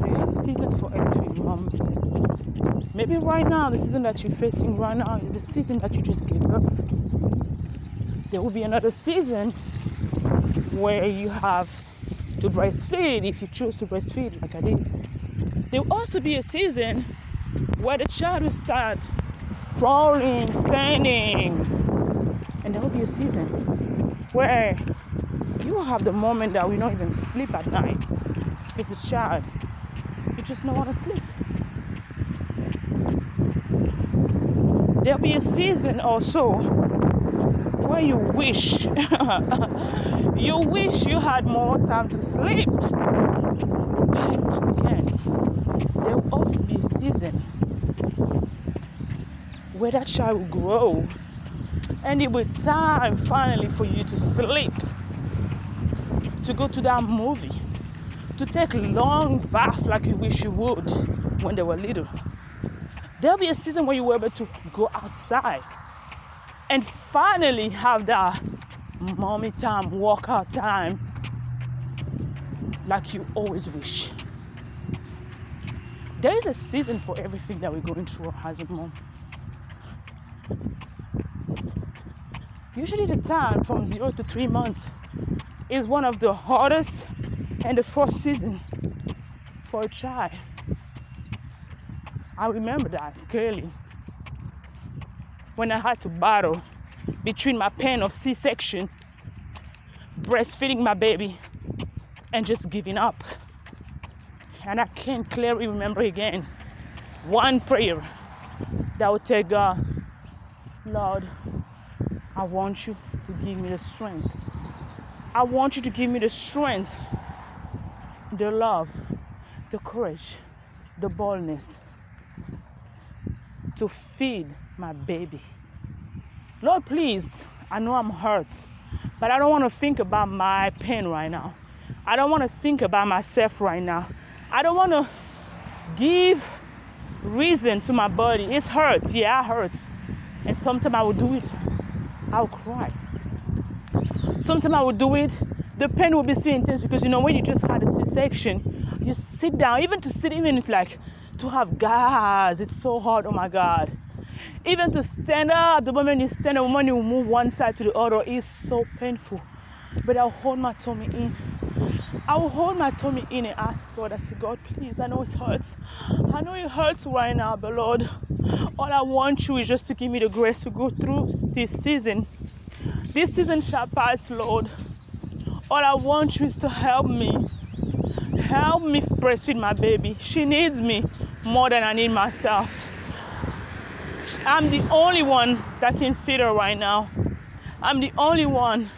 They have season for everything, mom. Maybe right now, the season that you're facing right now is a season that you just gave birth. There will be another season where you have to breastfeed if you choose to breastfeed, like I did. There will also be a season where the child will start crawling, standing, and there will be a season where you will have the moment that we don't even sleep at night because the child you just don't want to sleep. There'll be a season also where you wish you wish you had more time to sleep. But again, there will also be a season where that child will grow and it will time finally for you to sleep, to go to that movie, to take long bath like you wish you would when they were little. There'll be a season where you were able to go outside and finally have that mommy time, walkout time, like you always wish. There is a season for everything that we're going through as a mom. Usually, the time from zero to three months is one of the hardest and the first season for a child. I remember that clearly when I had to battle between my pain of C section, breastfeeding my baby, and just giving up. And I can clearly remember again one prayer that would tell God, Lord, I want you to give me the strength. I want you to give me the strength, the love, the courage, the boldness to feed my baby. Lord, please, I know I'm hurt, but I don't want to think about my pain right now. I don't want to think about myself right now. I don't want to give reason to my body. It's hurt. Yeah, it hurts. And sometimes I will do it. I'll cry. Sometimes I will do it. The pain will be so intense because you know when you just had a C-section, you sit down. Even to sit, even it's like to have gas. It's so hard. Oh my God. Even to stand up, the moment you stand up, the moment you move one side to the other, is so painful. But I'll hold my tummy in. I will hold my tummy in and ask God, I say, God, please, I know it hurts. I know it hurts right now, but Lord, all I want you is just to give me the grace to go through this season. This season shall pass, Lord. All I want you is to help me. Help me breastfeed my baby. She needs me more than I need myself. I'm the only one that can feed her right now. I'm the only one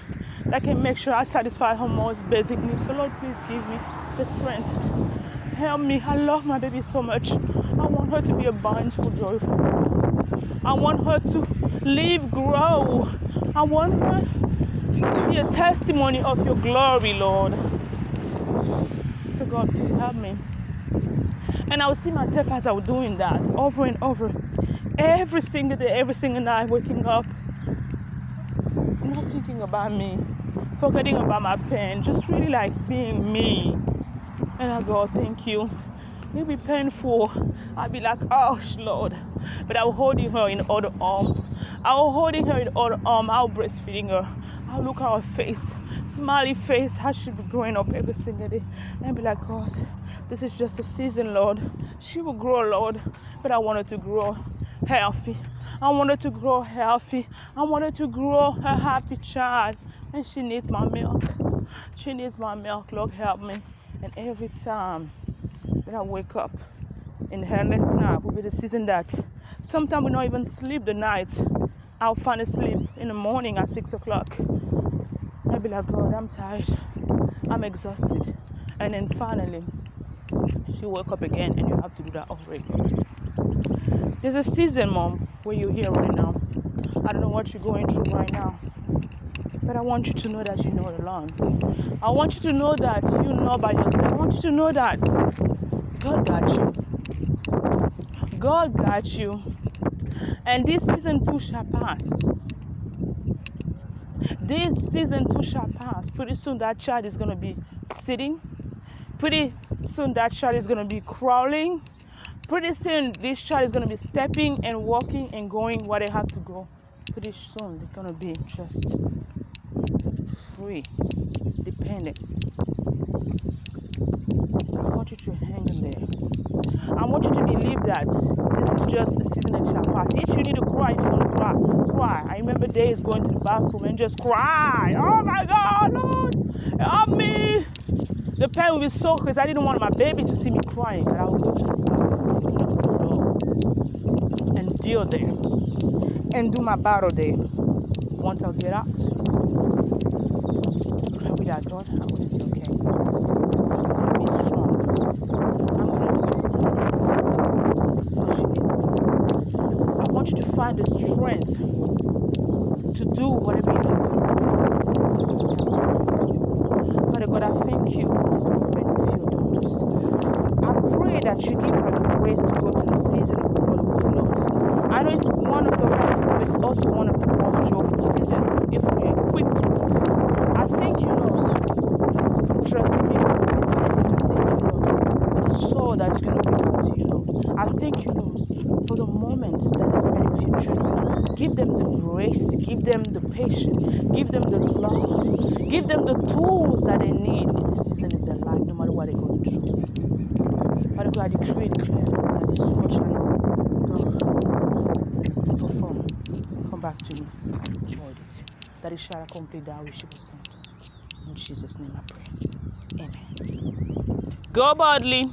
that can make sure I satisfy her most basic needs. So, Lord, please give me the strength. Help me. I love my baby so much. I want her to be a bountiful, joyful. I want her to live, grow. I want her to be a testimony of your glory, Lord. So, God, please help me. And I will see myself as I was doing that over and over. Every single day, every single night, waking up, not thinking about me, forgetting about my pain, just really like being me. And I go, oh, thank you. It'll be painful. I'll be like, oh, Lord. But I'm holding her in the other arm. I'm holding her in the other arm. I'll breastfeeding her. I'll look at her face, smiley face, how she be growing up every single day. And be like, God, this is just a season, Lord. She will grow, Lord. But I want her to grow healthy. I want her to grow healthy. I want her to grow a happy child. And she needs my milk. She needs my milk. Lord, help me. And every time I wake up in hairless nap will be the season that sometimes we don't even sleep the night. I'll find a sleep in the morning at six o'clock. I'll be like, God, I'm tired. I'm exhausted. And then finally, she wake up again and you have to do that over again. There's a season, mom, where you're here right now. I don't know what you're going through right now. But I want you to know that you're not alone. I want you to know that you're not by yourself. I want you to know that God got you. God got you. And this season too shall pass. This season too shall pass. Pretty soon that child is going to be sitting. Pretty soon that child is going to be crawling. Pretty soon this child is going to be stepping and walking and going where they have to go. Pretty soon they're going to be just free, dependent. I want you to hang in there. I want you to believe that this is just a season that shall pass. If you need to cry, if you want to cry, cry. I remember days going to the bathroom and just cry. Oh my God, Lord, help me. The pain will be so crazy. I didn't want my baby to see me crying, but I would go to the bathroom and and deal there and do my battle there. Once I get out, I'll be that God, I'm gonna be okay. I'm gonna be strong. I'm gonna do it for her because she needs me. I want you to find the strength to do whatever you have to do Father God, I thank you for this moment with your daughters. I pray that you give her the grace to go through the season of the motherhood, Lord. I know it's one of the hardest, but it's also one of the most joyful seasons if we're equipped, I thank you, Lord, for trusting me with this message. I thank you, Lord, for the soul that is going to bring out to you, Lord. I thank you, Lord, for the moment that is they're spending your children. Give them the grace, give them the patience, give them the love, give them the tools that they need in this season of their life, no matter what they're going through. Father God, I decree and declare that shall not perform. Come back to me. Void it. That it shall complete that which was sent. In Jesus' name I pray. Amen. Go boldly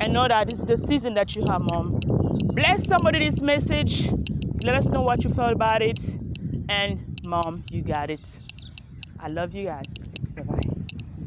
and know that is the season that you have, Mom. Bless somebody this message. Let us know what you felt about it. And, Mom, you got it. I love you guys. Bye.